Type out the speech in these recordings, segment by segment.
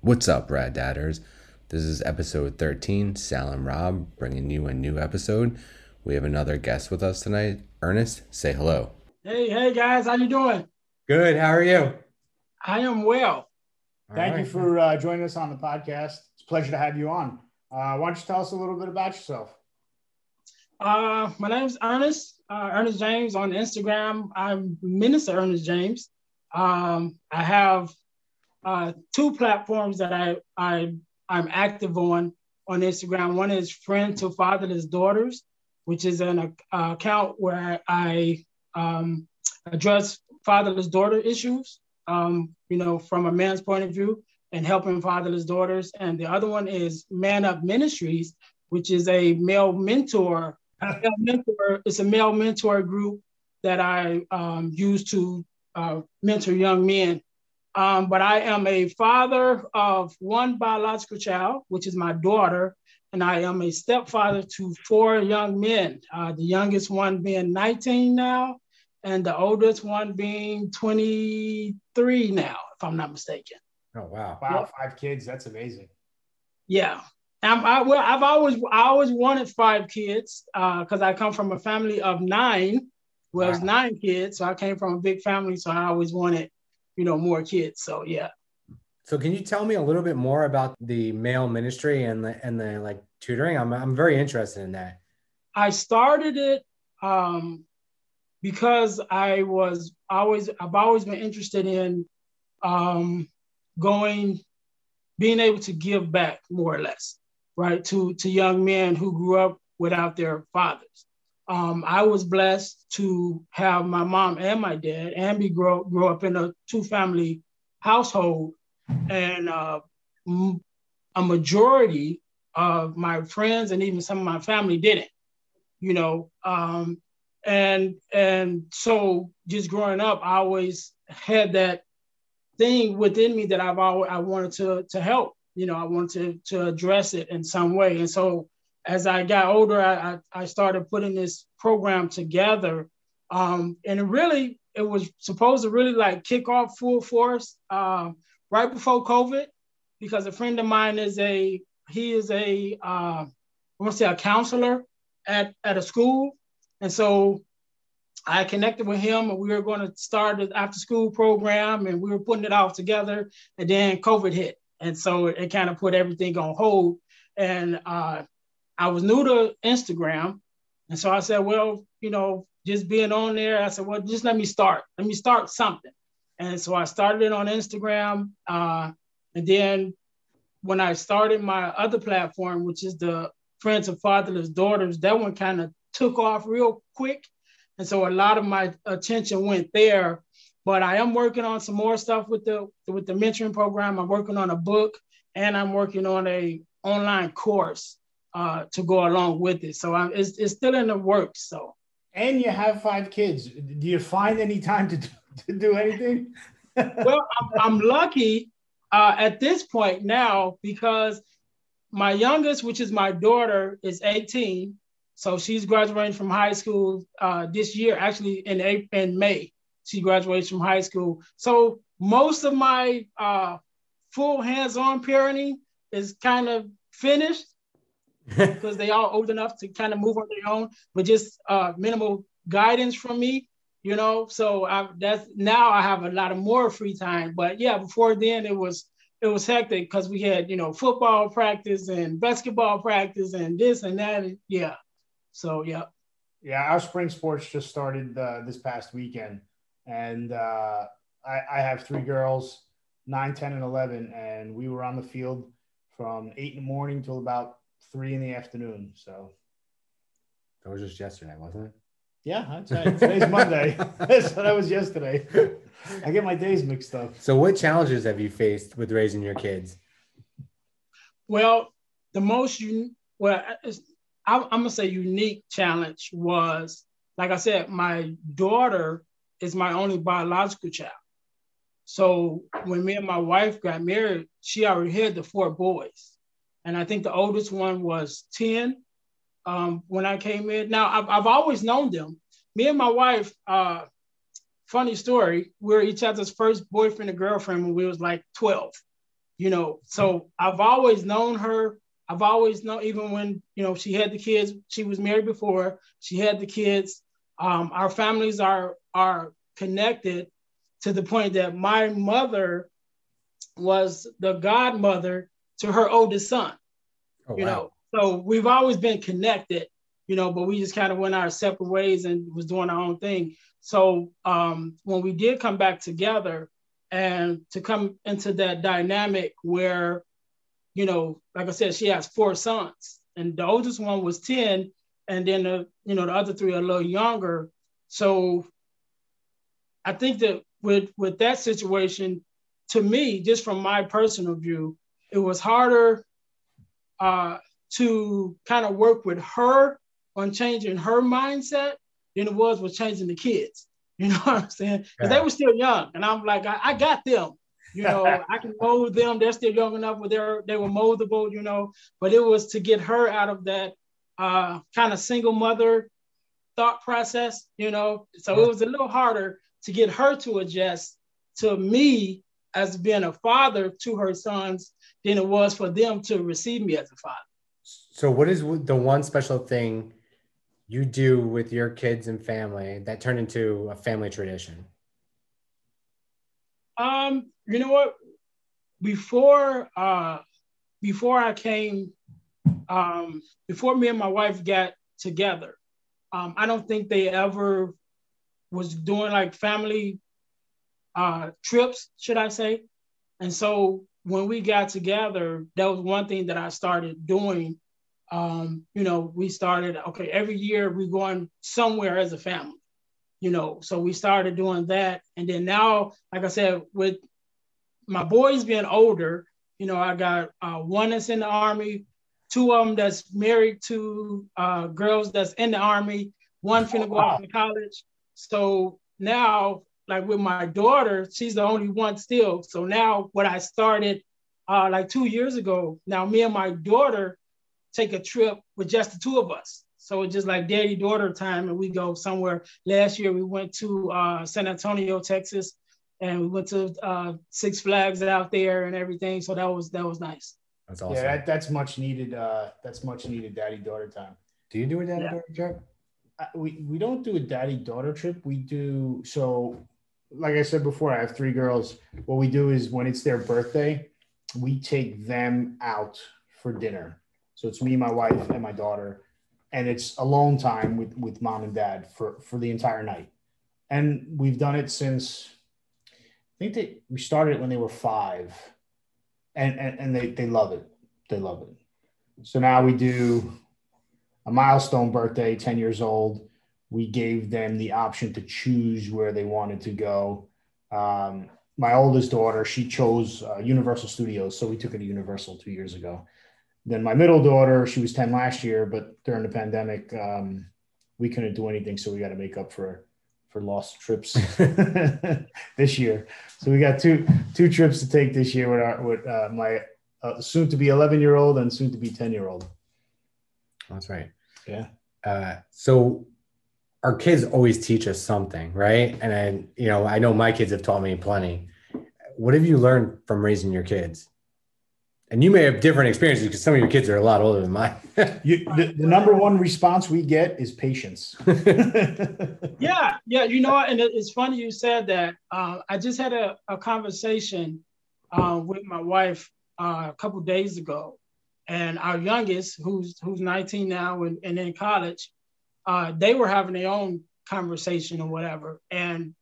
What's up, Rad Dadders? This is episode 13, Sal and Rob bringing you a new episode. We have another guest with us tonight. Ernest, say hello. Hey, hey guys, how you doing? Good. How are you? I am well. Thank you for uh, joining us on the podcast. It's a pleasure to have you on. Uh, why don't you tell us a little bit about yourself? Uh, my name is Ernest, uh, Ernest James on Instagram. I'm Minister Ernest James. Um, I have uh, two platforms that I, I I'm active on on Instagram. One is Friend to Fatherless Daughters, which is an uh, account where I um, address fatherless daughter issues, um, you know, from a man's point of view and helping fatherless daughters. And the other one is Man Up Ministries, which is a male mentor. A male mentor it's a male mentor group that I um, use to uh, mentor young men um, but I am a father of one biological child, which is my daughter, and I am a stepfather to four young men. Uh, the youngest one being 19 now, and the oldest one being 23 now, if I'm not mistaken. Oh wow! Wow, yep. five kids. That's amazing. Yeah. I'm, I, well, I've always I always wanted five kids because uh, I come from a family of nine. Well, wow. nine kids, so I came from a big family, so I always wanted you know more kids. So yeah. So can you tell me a little bit more about the male ministry and the and the like tutoring? I'm, I'm very interested in that. I started it um, because i was always i've always been interested in um, going being able to give back more or less right to to young men who grew up without their fathers um, I was blessed to have my mom and my dad and be grow, grow up in a two family household. And uh, a majority of my friends and even some of my family didn't, you know. Um, and and so just growing up, I always had that thing within me that I've always I wanted to to help. You know, I wanted to to address it in some way. And so as I got older, I, I started putting this program together. Um, and it really, it was supposed to really like kick off full force uh, right before COVID, because a friend of mine is a, he is a, uh, I want to say a counselor at, at a school. And so I connected with him and we were going to start an after school program and we were putting it all together. And then COVID hit. And so it, it kind of put everything on hold. And uh, I was new to Instagram. And so I said, well, you know, just being on there, I said, well, just let me start. Let me start something. And so I started it on Instagram. Uh, and then when I started my other platform, which is the Friends of Fatherless Daughters, that one kind of took off real quick. And so a lot of my attention went there. But I am working on some more stuff with the with the mentoring program. I'm working on a book and I'm working on a online course uh, to go along with it. So I'm, it's, it's still in the works. So. And you have five kids. Do you find any time to do, to do anything? well, I'm, I'm lucky uh, at this point now because my youngest, which is my daughter, is 18. So she's graduating from high school uh, this year, actually in April, in May. She graduates from high school. So most of my uh, full hands-on parenting is kind of finished because they are old enough to kind of move on their own, but just uh, minimal guidance from me, you know. So I, that's now I have a lot of more free time. But yeah, before then it was it was hectic because we had you know football practice and basketball practice and this and that. And, yeah, so yeah. Yeah, our spring sports just started uh, this past weekend, and uh, I, I have three girls, 9, 10, and 11, and we were on the field from 8 in the morning till about three in the afternoon. So that was just yesterday, wasn't it? Yeah, today's Monday. so that was yesterday. I get my days mixed up. So, what challenges have you faced with raising your kids? Well, the most you well, I'm gonna say unique challenge was, like I said, my daughter is my only biological child. So when me and my wife got married, she already had the four boys and I think the oldest one was 10 um, when I came in. Now, I've, I've always known them. Me and my wife, uh, funny story, we were each other's first boyfriend and girlfriend when we was like 12. you know. So I've always known her. I've always known, even when you know she had the kids, she was married before. She had the kids. Um, our families are are connected to the point that my mother was the godmother to her oldest son. Oh, you wow. know, so we've always been connected, you know, but we just kind of went our separate ways and was doing our own thing. So um, when we did come back together and to come into that dynamic where, you know, like I said, she has four sons and the oldest one was 10 and then the, you know, the other three are a little younger. So I think that with with that situation, to me, just from my personal view, it was harder uh, to kind of work with her on changing her mindset than it was with changing the kids. You know what I'm saying? Because yeah. they were still young, and I'm like, I, I got them. You know, I can mold them. They're still young enough where they're they were moldable. You know, but it was to get her out of that uh, kind of single mother thought process. You know, so yeah. it was a little harder to get her to adjust to me as being a father to her sons than it was for them to receive me as a father. So, what is the one special thing you do with your kids and family that turned into a family tradition? Um, you know what? Before uh, before I came, um, before me and my wife got together, um, I don't think they ever was doing like family uh, trips, should I say. And so when we got together, that was one thing that I started doing. Um, you know, we started, okay, every year we're going somewhere as a family, you know, so we started doing that. And then now, like I said, with my boys being older, you know, I got uh, one that's in the army, two of them that's married to uh, girls that's in the army, one finna go off to college. So now like with my daughter, she's the only one still. So now what I started uh, like two years ago, now me and my daughter take a trip with just the two of us. So it's just like daddy daughter time, and we go somewhere. Last year we went to uh, San Antonio, Texas, and we went to uh, Six Flags out there and everything. So that was that was nice. That's awesome. Yeah, that, that's much needed. Uh, that's much needed daddy daughter time. Do you do a daddy daughter trip? Uh, we we don't do a daddy daughter trip. We do so like I said before, I have three girls. What we do is when it's their birthday, we take them out for dinner. So it's me, my wife, and my daughter, and it's alone time with with mom and dad for for the entire night. And we've done it since I think that we started it when they were five, and and, and they they love it. They love it. So now we do a milestone birthday, ten years old we gave them the option to choose where they wanted to go. Um, my oldest daughter, she chose uh, Universal Studios, so we took her to Universal two years ago. Then my middle daughter, she was 10 last year, but during the pandemic, um, we couldn't do anything, so we got to make up for for lost trips this year. So we got two two trips to take this year with our with uh, my uh, soon to be 11 year old and soon to be 10 year old. That's right. Yeah. Uh, so our kids always teach us something, right? And I, you know, I know my kids have taught me plenty. What have you learned from raising your kids? And you may have different experiences because some of your kids are a lot older than mine. you, the, the, number one response we get is patience. yeah, yeah, you know, and it's funny you said that. Uh, I just had a, a conversation uh, with my wife uh, a couple days ago, and our youngest, who's who's 19 now and, and in college, uh, they were having their own conversation or whatever. And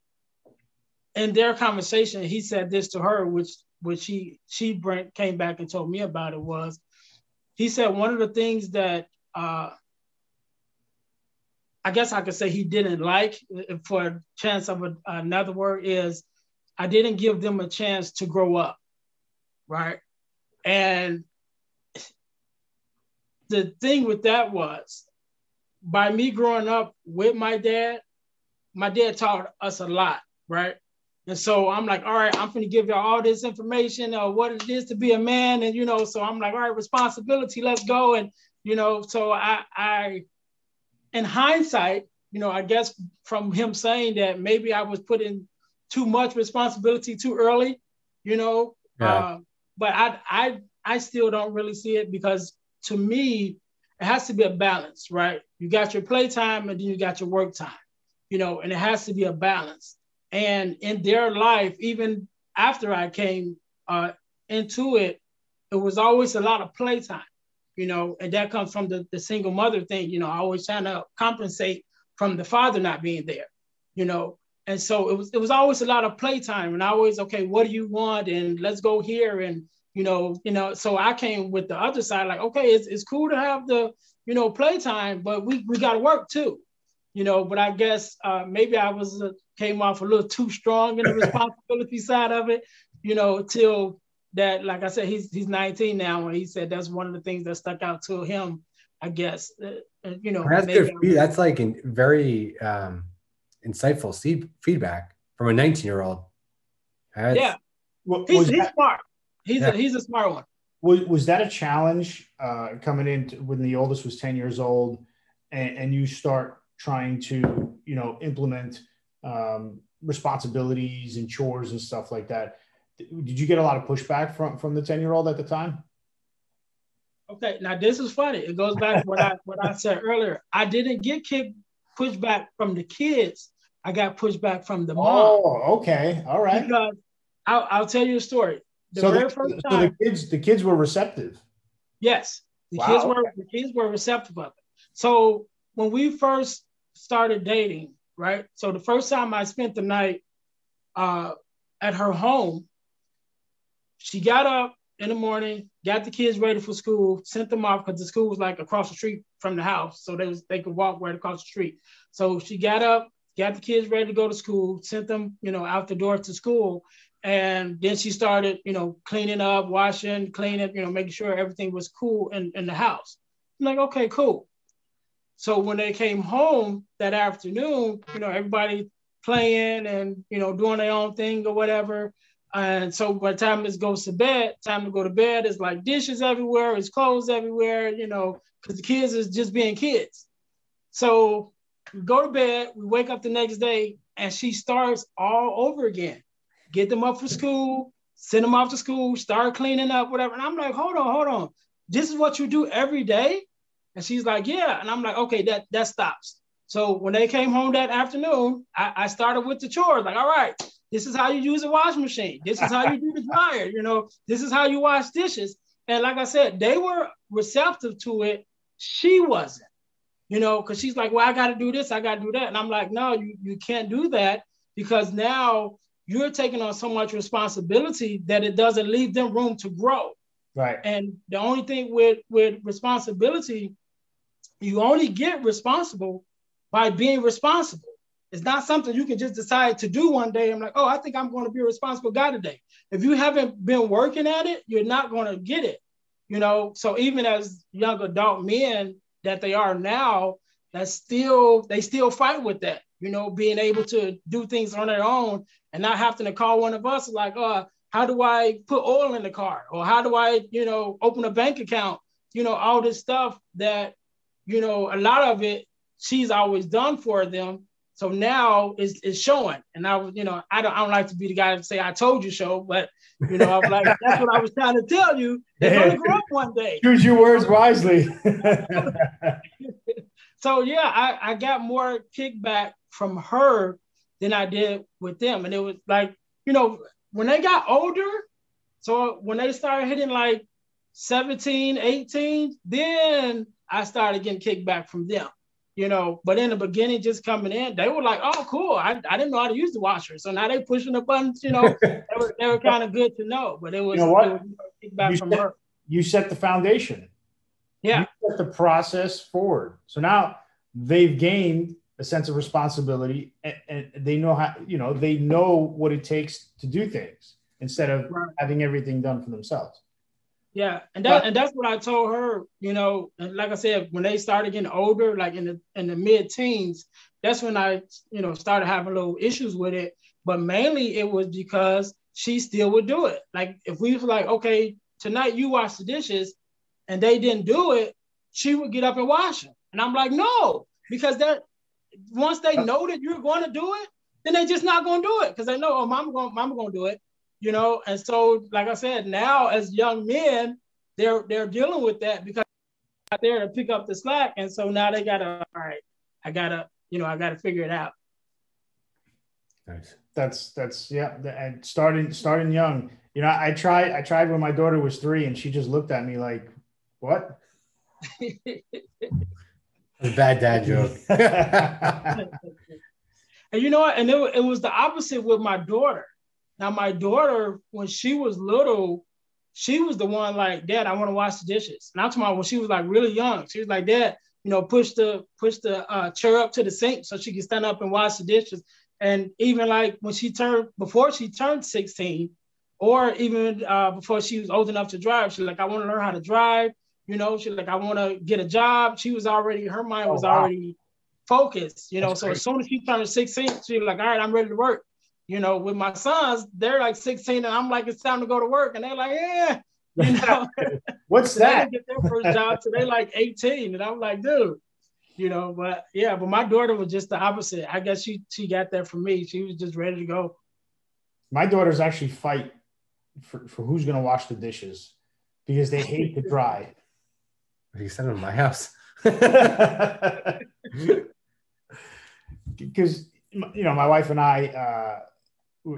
in their conversation, he said this to her, which which she she came back and told me about it was, he said one of the things that uh, I guess I could say he didn't like, for a chance of a, another word, is I didn't give them a chance to grow up, right? And the thing with that was by me growing up with my dad, my dad taught us a lot, right? And so I'm like, all right, I'm gonna give y'all all this information of what it is to be a man, and you know, so I'm like, all right, responsibility, let's go, and you know, so I, I, in hindsight, you know, I guess from him saying that maybe I was putting too much responsibility too early, you know, yeah. uh, but I I I still don't really see it because to me, it has to be a balance, right? You got your playtime and then you got your work time, you know, and it has to be a balance. And in their life, even after I came uh, into it, it was always a lot of playtime, you know, and that comes from the, the single mother thing, you know, I always trying to compensate from the father not being there, you know. And so it was it was always a lot of playtime. And I always, okay, what do you want? And let's go here. And you know, you know, so I came with the other side, like, okay, it's, it's cool to have the, you know, playtime, but we we gotta work too. You know, but I guess uh, maybe I was uh, came off a little too strong in the responsibility side of it, you know, till that, like I said, he's he's 19 now, and he said that's one of the things that stuck out to him. I guess, uh, uh you know, that's good. That's like a very um, insightful feedback from a 19 year old. Yeah, well, he's, he's smart. He's yeah. a, he's a smart one. Was, was that a challenge uh, coming in to, when the oldest was 10 years old and, and you start trying to, you know, implement um, responsibilities and chores and stuff like that? Did you get a lot of pushback from, from the 10 year old at the time? Okay, now this is funny. It goes back to what I what I said earlier. I didn't get kicked pushback from the kids. I got pushback from the mom. Oh, okay, all right. Because I'll, I'll tell you a story. The so, the, time, so the kids the kids were receptive. Yes, the wow. kids were the kids were receptive of it. So when we first started dating, right? So the first time I spent the night uh, at her home, she got up in the morning, got the kids ready for school, sent them off because the school was like across the street from the house, so they was they could walk right across the street. So she got up, got the kids ready to go to school, sent them, you know, out the door to school, and then she started, you know, cleaning up, washing, cleaning, you know, making sure everything was cool in, in the house. I'm like, okay, cool. So when they came home that afternoon, you know, everybody playing and, you know, doing their own thing or whatever. And so by the time it goes to bed, time to go to bed, it's like dishes everywhere, it's clothes everywhere, you know, because the kids is just being kids. So we go to bed, we wake up the next day, and she starts all over again get them up for school, send them off to school, start cleaning up, whatever. And I'm like, hold on, hold on. This is what you do every day? And she's like, yeah. And I'm like, okay, that that stops. So when they came home that afternoon, I, I started with the chores. Like, all right, this is how you use a washing machine. This is how you do the dryer. You know, this is how you wash dishes. And like I said, they were receptive to it. She wasn't, you know, because she's like, well, I got to do this, I got to do that. And I'm like, no, you, you can't do that because now you're taking on so much responsibility that it doesn't leave them room to grow. Right. And the only thing with with responsibility, you only get responsible by being responsible. It's not something you can just decide to do one day. I'm like, oh, I think I'm going to be a responsible guy today. If you haven't been working at it, you're not going to get it. You know, so even as young adult men that they are now, that still they still fight with that. You know, being able to do things on their own and not having to call one of us like, uh, how do I put oil in the car? Or how do I, you know, open a bank account? You know, all this stuff that, you know, a lot of it she's always done for them. So now it's, it's showing. And I was, you know, I don't, I don't like to be the guy to say I told you so, but you know, I was like, that's what I was trying to tell you. They're gonna grow up one day. Choose your words wisely. so yeah, I, I got more kickback from her than I did with them. And it was like, you know, when they got older, so when they started hitting like 17, 18, then I started getting kickback from them. You know, but in the beginning, just coming in, they were like, "Oh, cool! I, I didn't know how to use the washer, so now they pushing the buttons. You know, they were, they were kind of good to know. But it was, you know what? Was you, set, you set the foundation. Yeah, you the process forward. So now they've gained a sense of responsibility and, and, they know how you know they know what it takes to do things instead of right. having everything done for themselves yeah and that but, and that's what i told her you know like i said when they started getting older like in the in the mid-teens that's when i you know started having little issues with it but mainly it was because she still would do it like if we were like okay tonight you wash the dishes and they didn't do it she would get up and wash them and i'm like no because that once they know that you're going to do it, then they're just not going to do it because they know, oh, mama going, mama going to do it. you know. And so, like I said, now as young men, they're they're dealing with that because out there to pick up the slack, and so now they gotta, all right, I gotta, you know, I gotta figure it out. Nice. That's that's yeah, and starting starting young. You know, I tried I tried when my daughter was three, and she just looked at me like, "What?" A bad dad joke. and you know what? And it, it was the opposite with my daughter. Now, my daughter, when she was little, she was the one like, Dad, I want to wash the dishes. And I'm talking about when she was like really young. She was like, Dad, you know, push the push the uh, chair up to the sink so she can stand up and wash the dishes. And even like when she turned before she turned 16, or even uh, before she was old enough to drive, she's like, I want to learn how to drive. You know, she's like, I want to get a job. She was already, her mind oh, was oh, wow. already focused, you know. That's so great. as soon as she turned 16, she was like, all right, I'm ready to work. You know, with my sons, they're like 16 and I'm like, it's time to go to work. And they're like, yeah, you know. What's that? They get their first job, so they like 18. And I'm like, dude, you know, but yeah, but my daughter was just the opposite. I guess she she got that from me. She was just ready to go. My daughters actually fight for, for who's gonna wash the dishes because they hate to dry. You sent them to my house. Because you know, my wife and I, uh,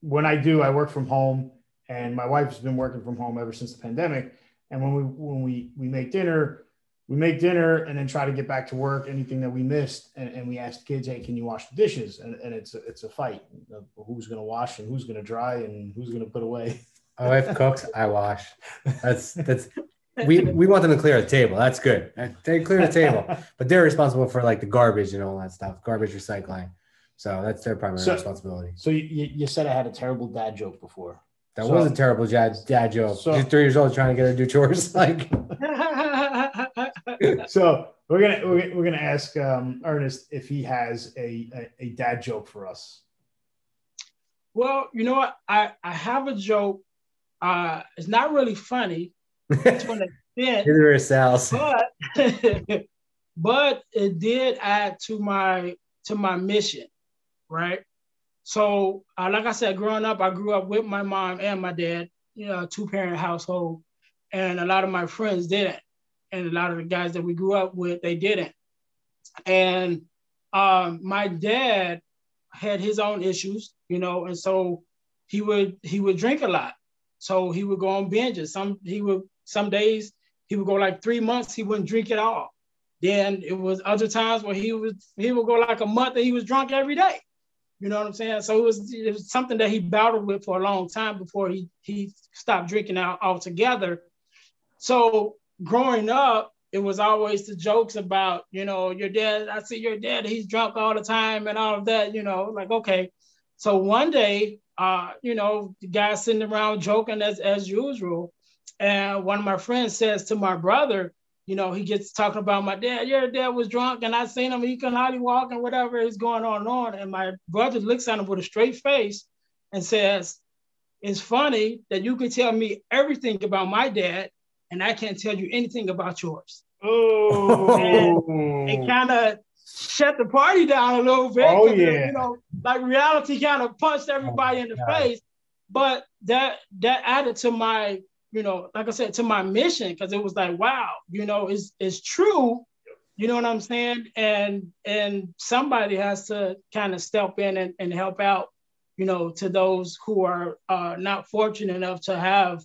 when I do, I work from home, and my wife's been working from home ever since the pandemic. And when we when we we make dinner, we make dinner and then try to get back to work. Anything that we missed, and, and we ask the kids, "Hey, can you wash the dishes?" And, and it's a, it's a fight. Who's going to wash and who's going to dry and who's going to put away. My wife cooks, I wash. That's that's we we want them to clear the table. That's good. They clear the table, but they're responsible for like the garbage and all that stuff, garbage recycling. So that's their primary so, responsibility. So you, you said I had a terrible dad joke before. That so, was a terrible dad, dad joke. So, She's three years old trying to get her to do chores. Like, so we're gonna we're, we're gonna ask um, Ernest if he has a, a, a dad joke for us. Well, you know what? I I have a joke. Uh, it's not really funny, to an extent. But, but it did add to my to my mission, right? So, uh, like I said, growing up, I grew up with my mom and my dad, you know, two parent household, and a lot of my friends didn't, and a lot of the guys that we grew up with, they didn't. And um, my dad had his own issues, you know, and so he would he would drink a lot. So he would go on binges. Some he would some days he would go like three months, he wouldn't drink at all. Then it was other times where he was he would go like a month and he was drunk every day. You know what I'm saying? So it was, it was something that he battled with for a long time before he he stopped drinking out altogether. So growing up, it was always the jokes about, you know, your dad, I see your dad, he's drunk all the time and all of that, you know, like, okay. So one day, uh, you know, the guy sitting around joking as, as usual. And one of my friends says to my brother, you know, he gets talking about my dad. Your dad was drunk, and I seen him. He can hardly walk, and whatever is going on and on. And my brother looks at him with a straight face and says, "It's funny that you can tell me everything about my dad, and I can't tell you anything about yours." Oh, and, kind of shut the party down a little bit. Oh yeah, you know, like reality kind of punched oh, everybody oh, in the God. face. But that that added to my you know, like I said, to my mission, because it was like, wow, you know, it's it's true. You know what I'm saying? And and somebody has to kind of step in and, and help out, you know, to those who are uh, not fortunate enough to have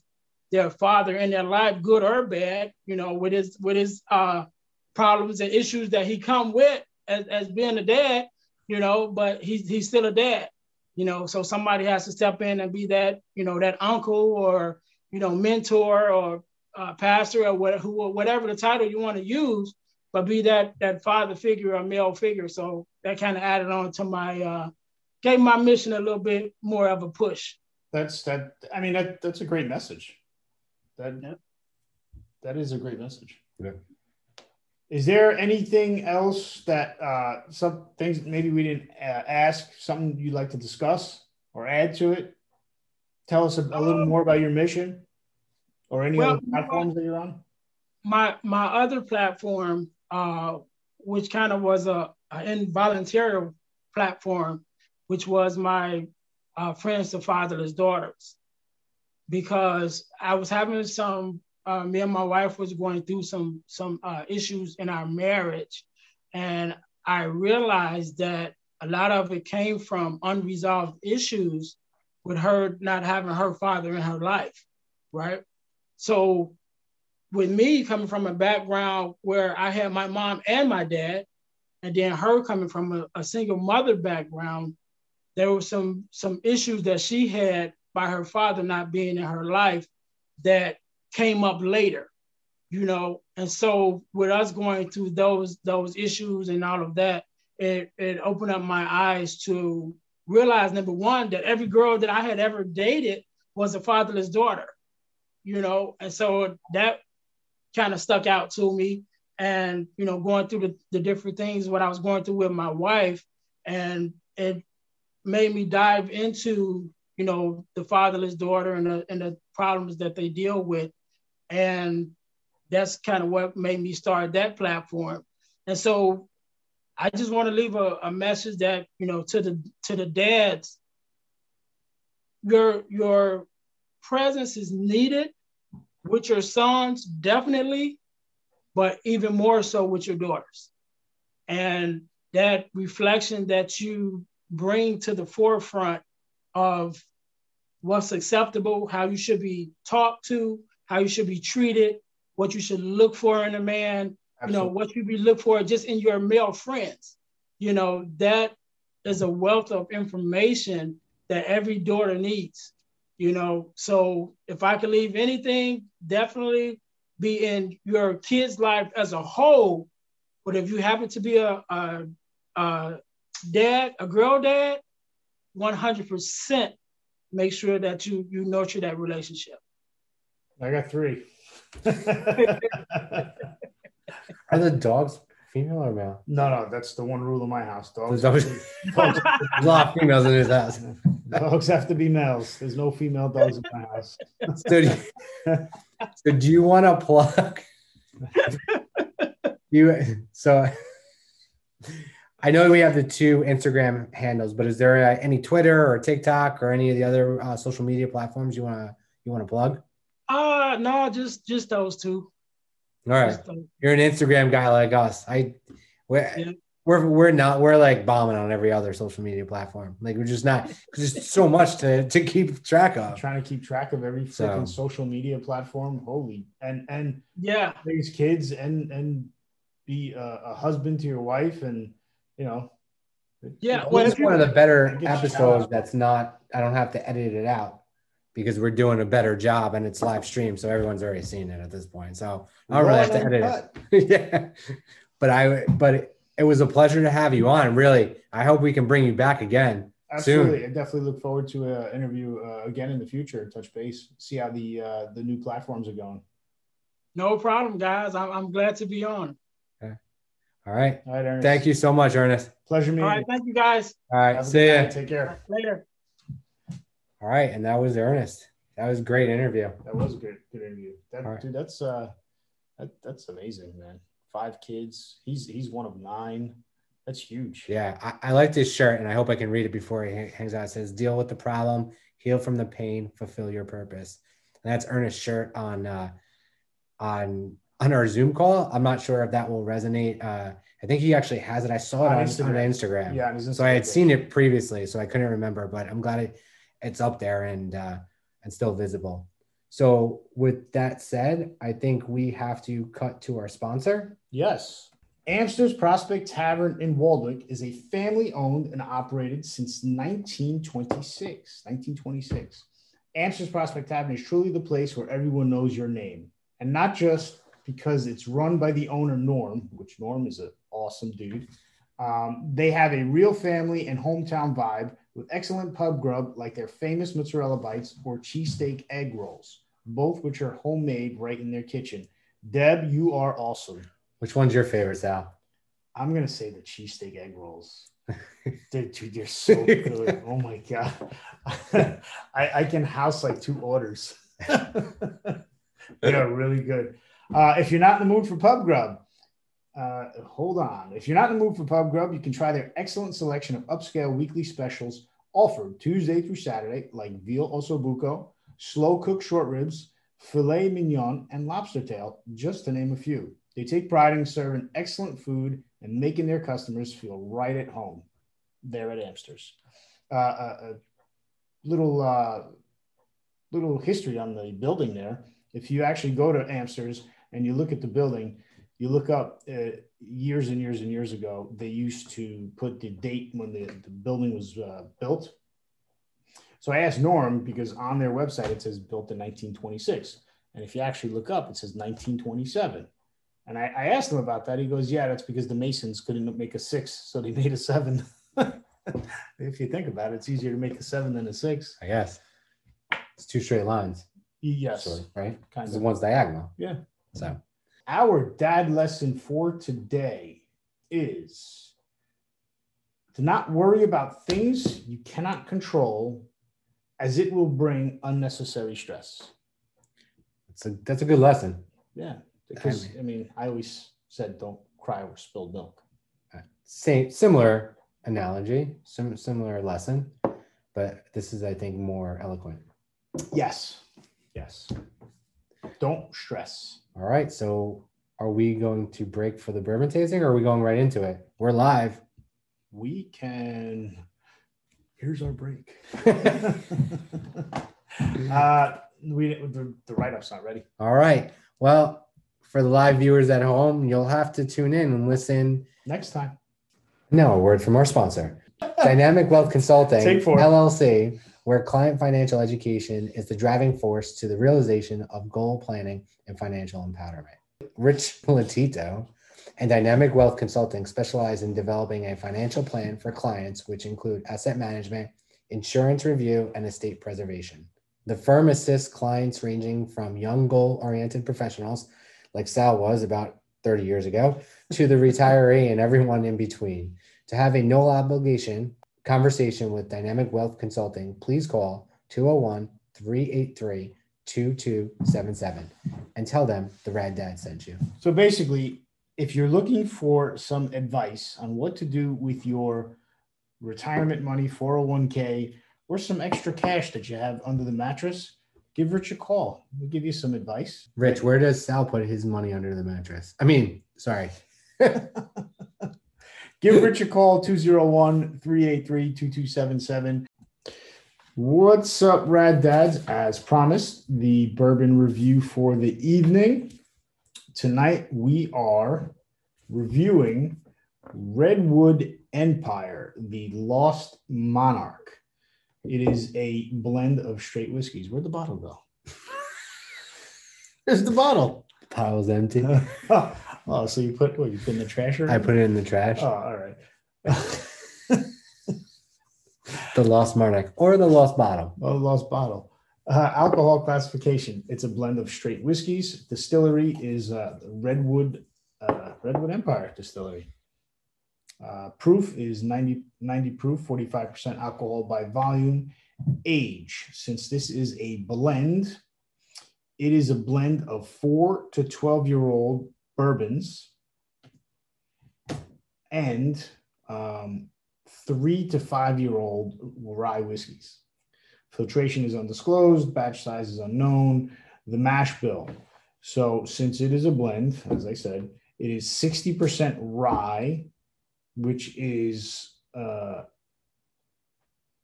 their father in their life, good or bad, you know, with his with his uh, problems and issues that he come with as, as being a dad, you know, but he's he's still a dad, you know. So somebody has to step in and be that, you know, that uncle or you know, mentor or uh, pastor or what, who, whatever the title you want to use, but be that that father figure or male figure. So that kind of added on to my uh, gave my mission a little bit more of a push. That's that. I mean, that that's a great message. That yeah. that is a great message. Yeah. Is there anything else that uh, some things maybe we didn't uh, ask? Something you'd like to discuss or add to it? Tell us a, a little more about your mission or any well, other platforms that you're on? My my other platform, uh, which kind of was a, a involuntary platform, which was my uh, friends to fatherless daughters because I was having some. Uh, me and my wife was going through some some uh, issues in our marriage, and I realized that a lot of it came from unresolved issues with her not having her father in her life, right? So, with me coming from a background where I had my mom and my dad, and then her coming from a, a single mother background, there were some some issues that she had by her father not being in her life that came up later, you know. And so with us going through those those issues and all of that, it it opened up my eyes to realize number one that every girl that I had ever dated was a fatherless daughter, you know, and so that kind of stuck out to me. And you know, going through the, the different things what I was going through with my wife, and it made me dive into you know the fatherless daughter and the, and the problems that they deal with, and that's kind of what made me start that platform. And so I just want to leave a, a message that you know to the to the dads. Your your presence is needed with your sons, definitely, but even more so with your daughters. And that reflection that you bring to the forefront of what's acceptable, how you should be talked to, how you should be treated, what you should look for in a man, Absolutely. you know, what you be look for just in your male friends. You know, that is a wealth of information that every daughter needs. You know, so if I could leave anything, definitely be in your kid's life as a whole. But if you happen to be a, a, a dad, a girl dad, 100% make sure that you you nurture that relationship. I got three. Are the dogs female or male? No, no, that's the one rule in my house. Dogs. There's, dogs, there's a lot of females in his house. Dogs have to be males. There's no female dogs in my house. So, do you, so do you want to plug? you so. I know we have the two Instagram handles, but is there uh, any Twitter or TikTok or any of the other uh, social media platforms you want to you want to plug? Uh no, just just those two. All right. You're an Instagram guy like us. I we're, yeah. we're we're not we're like bombing on every other social media platform. Like we're just not because there's so much to, to keep track of. I'm trying to keep track of every freaking so. social media platform. Holy and and yeah, raise kids and and be a, a husband to your wife and you know. Yeah, well, it's one of the better episodes that's not. I don't have to edit it out because we're doing a better job and it's live stream, so everyone's already seen it at this point. So I don't really have to edit it. yeah, but I but it, it, was a pleasure to have you on. Really, I hope we can bring you back again. Absolutely, soon. I definitely look forward to an interview uh, again in the future. Touch base, see how the uh, the new platforms are going. No problem, guys. I'm, I'm glad to be on. Okay. All right. All right, Ernest. Thank you so much, Ernest. Pleasure meeting. All right, thank you, guys. All right, see ya. Take care. Later. All right, and that was Ernest. That was a great interview. That was a good good interview. That right. dude, that's uh, that, that's amazing, man. Five kids. He's he's one of nine. That's huge. Yeah, I, I like this shirt, and I hope I can read it before he hangs out. It says, "Deal with the problem, heal from the pain, fulfill your purpose." And that's Ernest's shirt on uh, on on our Zoom call. I'm not sure if that will resonate. Uh, I think he actually has it. I saw it on, on Instagram. On Instagram. Yeah, Instagram so I had seen it previously, so I couldn't remember, but I'm glad it, it's up there and uh, and still visible. So, with that said, I think we have to cut to our sponsor. Yes. Amster's Prospect Tavern in Waldwick is a family owned and operated since 1926. 1926. Amster's Prospect Tavern is truly the place where everyone knows your name. And not just because it's run by the owner, Norm, which Norm is an awesome dude. Um, they have a real family and hometown vibe with excellent pub grub like their famous mozzarella bites or cheesesteak egg rolls, both which are homemade right in their kitchen. Deb, you are awesome. Which one's your favorite, Sal? I'm gonna say the cheesesteak egg rolls. dude, dude, they're so good. oh my god, I, I can house like two orders. they are really good. Uh, if you're not in the mood for pub grub, uh, hold on. If you're not in the mood for pub grub, you can try their excellent selection of upscale weekly specials offered Tuesday through Saturday, like veal ossobuco, slow cooked short ribs, filet mignon, and lobster tail, just to name a few. They take pride in serving excellent food and making their customers feel right at home there at Amsters. Uh, a, a little uh, little history on the building there. If you actually go to Amsters and you look at the building, you look up uh, years and years and years ago, they used to put the date when the, the building was uh, built. So I asked Norm because on their website it says built in 1926. And if you actually look up, it says 1927. And I, I asked him about that. He goes, Yeah, that's because the Masons couldn't make a six, so they made a seven. if you think about it, it's easier to make a seven than a six. I guess it's two straight lines, Yes, sort of, right? kind Because the one's diagonal. Yeah. So Our dad lesson for today is to not worry about things you cannot control, as it will bring unnecessary stress. it's a that's a good lesson. Yeah, because I mean, I always said don't cry over spilled milk. Uh, same similar analogy, sim, similar lesson, but this is I think more eloquent. Yes, yes. Don't stress. All right, so are we going to break for the bourbon tasting, or are we going right into it? We're live. We can. Here's our break. uh, we the, the write up's not ready. All right. Well, for the live viewers at home, you'll have to tune in and listen. Next time. Now, a word from our sponsor, Dynamic Wealth Consulting LLC, where client financial education is the driving force to the realization of goal planning and financial empowerment. Rich Latito and Dynamic Wealth Consulting specialize in developing a financial plan for clients, which include asset management, insurance review, and estate preservation. The firm assists clients ranging from young goal oriented professionals, like Sal was about 30 years ago, to the retiree and everyone in between. To have a no obligation conversation with Dynamic Wealth Consulting, please call 201 383 2277 and tell them the Rad Dad sent you. So basically, if you're looking for some advice on what to do with your retirement money, 401k, or some extra cash that you have under the mattress, give Rich a call. We'll give you some advice. Rich, where does Sal put his money under the mattress? I mean, sorry. Give Rich a call 201 383 2277. What's up, Rad Dads? As promised, the bourbon review for the evening. Tonight we are reviewing Redwood Empire, the Lost Monarch. It is a blend of straight whiskeys. Where'd the bottle go? There's the bottle. The pile's empty. oh, so you put what? You put in the trash? I put it in the trash. Oh, all right. The lost Monarch or the lost bottle. Oh, the lost bottle. Uh, alcohol classification. It's a blend of straight whiskeys. Distillery is uh, Redwood uh, Redwood Empire Distillery. Uh, proof is 90, 90 proof, 45% alcohol by volume. Age, since this is a blend, it is a blend of four to 12 year old bourbons and um, three to five year old rye whiskeys. Filtration is undisclosed, batch size is unknown, the mash bill. So, since it is a blend, as I said, it is 60% rye, which is uh,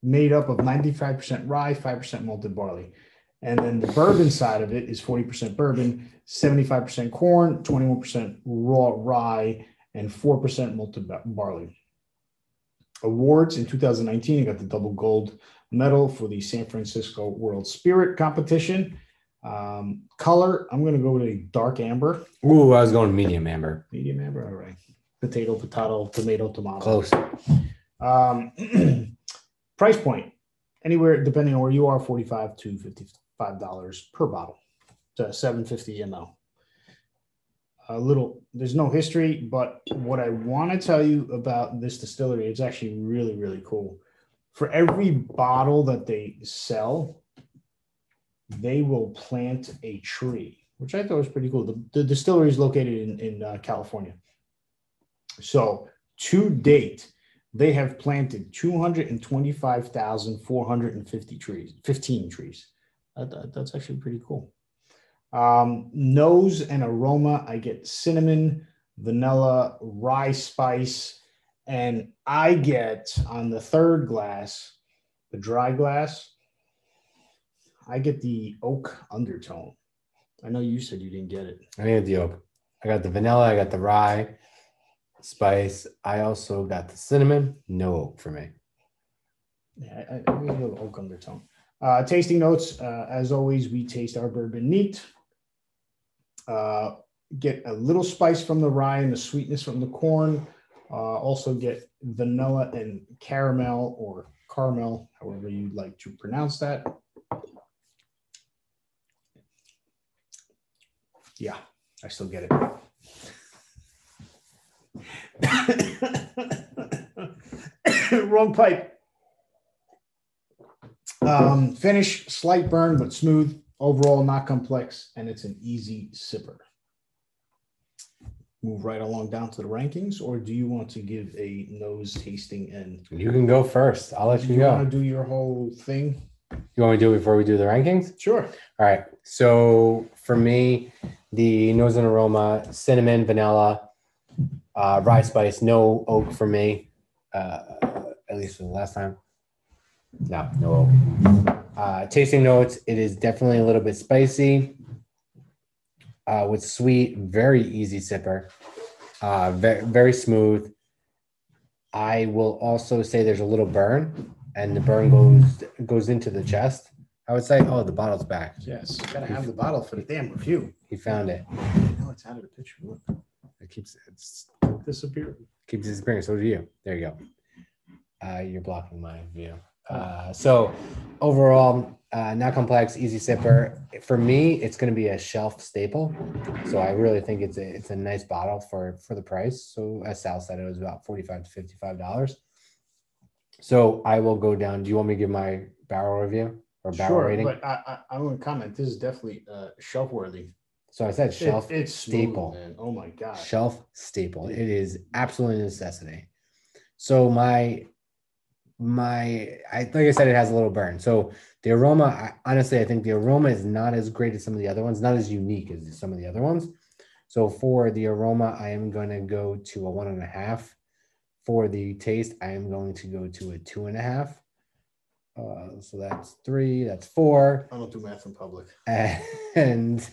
made up of 95% rye, 5% malted barley. And then the bourbon side of it is 40% bourbon, 75% corn, 21% raw rye, and 4% malted barley. Awards in 2019, it got the double gold medal for the San Francisco World Spirit Competition. Um, color, I'm going to go with a dark amber, Ooh, I was going medium amber. medium amber. All right. Potato, potato, tomato, tomato. Close. Um, price point anywhere depending on where you are, 45 to 55 dollars per bottle to 750 ml. A little, there's no history, but what I want to tell you about this distillery, it's actually really, really cool. For every bottle that they sell, they will plant a tree, which I thought was pretty cool. The, the distillery is located in, in uh, California. So to date, they have planted 225,450 trees, 15 trees. That- that- that's actually pretty cool. Um, nose and aroma, I get cinnamon, vanilla, rye spice, and I get on the third glass, the dry glass, I get the oak undertone. I know you said you didn't get it. I need the oak. I got the vanilla. I got the rye spice. I also got the cinnamon. No oak for me. Yeah, I, I, we have a little oak undertone. Uh, tasting notes, uh, as always, we taste our bourbon neat. Uh, get a little spice from the rye and the sweetness from the corn. Uh, also get vanilla and caramel or caramel, however you'd like to pronounce that. Yeah, I still get it. Wrong pipe. Um, finish slight burn but smooth. Overall, not complex, and it's an easy sipper. Move right along down to the rankings, or do you want to give a nose tasting and You can go first. I'll let you you go. want to do your whole thing? You want me to do it before we do the rankings? Sure. All right. So for me, the nose and aroma, cinnamon, vanilla, uh, rye spice, no oak for me. Uh, at least for the last time. No, no. Uh, tasting notes, it is definitely a little bit spicy. Uh, with sweet, very easy sipper. Uh, very, very smooth. I will also say there's a little burn, and the burn goes goes into the chest. I would say, oh, the bottle's back. Yes, you gotta have the bottle for the damn review. He found it. No, it's out of the picture. Look, It keeps it's disappeared. keeps disappearing. So do you. There you go. Uh, you're blocking my view. Uh, so overall, uh, not complex, easy sipper. For me, it's going to be a shelf staple. So I really think it's a it's a nice bottle for for the price. So as Sal said, it was about forty five to fifty five dollars. So I will go down. Do you want me to give my barrel review or barrel Sure, rating? but I, I, I want to comment. This is definitely uh, shelf worthy. so I said shelf It, it's staple. Man. Oh my god. shelf staple. It is absolutely a necessity. So my my I like I said, it has a little burn. So the aroma, I, honestly, I think the aroma is not as great as some of the other ones, not as unique as some of the other ones. So for the aroma, I am going to go to a one and a half. For the taste, I am going to go to a two and a half. Uh, so that's three, that's four, I don't do math in public. and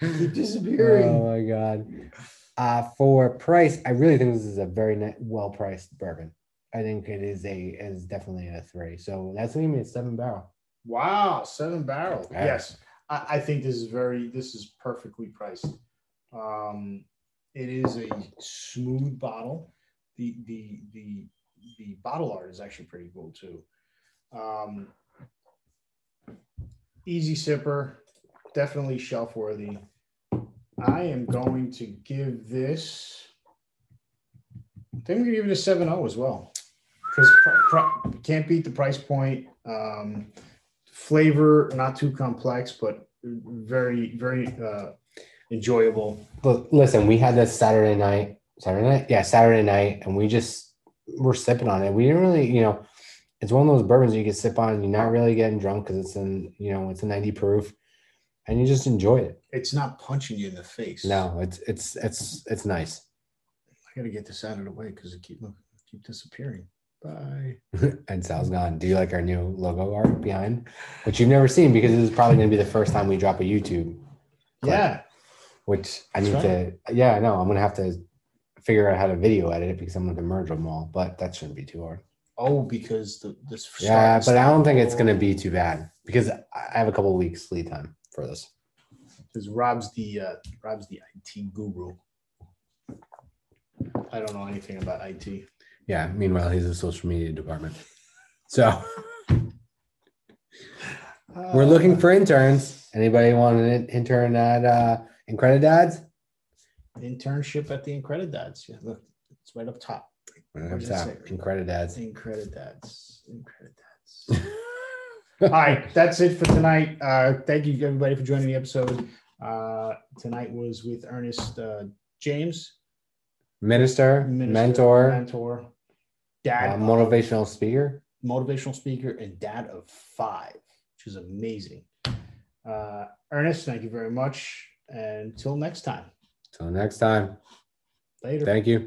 Keep disappearing. Oh my god. Uh, for price, I really think this is a very well priced bourbon. I think it is a is definitely a three. So that's gonna be a seven barrel. Wow, seven barrel. Yeah. Yes, I, I think this is very. This is perfectly priced. Um, it is a smooth bottle. The the the the bottle art is actually pretty cool too. Um, easy sipper, definitely shelf worthy. I am going to give this. I think I'm gonna give it a 7-0 as well. Because can't beat the price point. Um, flavor not too complex, but very very uh, enjoyable. But listen, we had this Saturday night. Saturday night, yeah, Saturday night, and we just were sipping on it. We didn't really, you know, it's one of those bourbons you can sip on. and You're not really getting drunk because it's in, you know, it's a 90 proof, and you just enjoy it. It's not punching you in the face. No, it's it's it's it's nice. I gotta get this out of the way because it keep look, keep disappearing. Bye. and Sal's gone. Do you like our new logo art behind, which you've never seen because this is probably going to be the first time we drop a YouTube, Clip. Yeah, which I need That's to. Yeah, I know. I'm going to have to figure out how to video edit it because I'm going to merge them all, but that shouldn't be too hard. Oh, because the this. Yeah, but I don't think it's going to be too bad because I have a couple of weeks lead time for this. because Rob's the uh, Rob's the IT guru. I don't know anything about IT. Yeah. Meanwhile, he's a social media department. So we're looking for interns. Anybody want an intern at uh, Incredidads? internship at the Incredidads. Yeah, look, it's right up top. Right up top? Incredidads. Incredidads. Incredidads. All right, that's it for tonight. Uh, thank you everybody for joining the episode. Uh, tonight was with Earnest uh, James, Minister, minister, mentor, mentor, dad, Uh, of- motivational speaker. motivational speaker, and dad of five, which is amazing. Uh, Earnest, thank you very much. And until next time, Till next time. later. Thank you.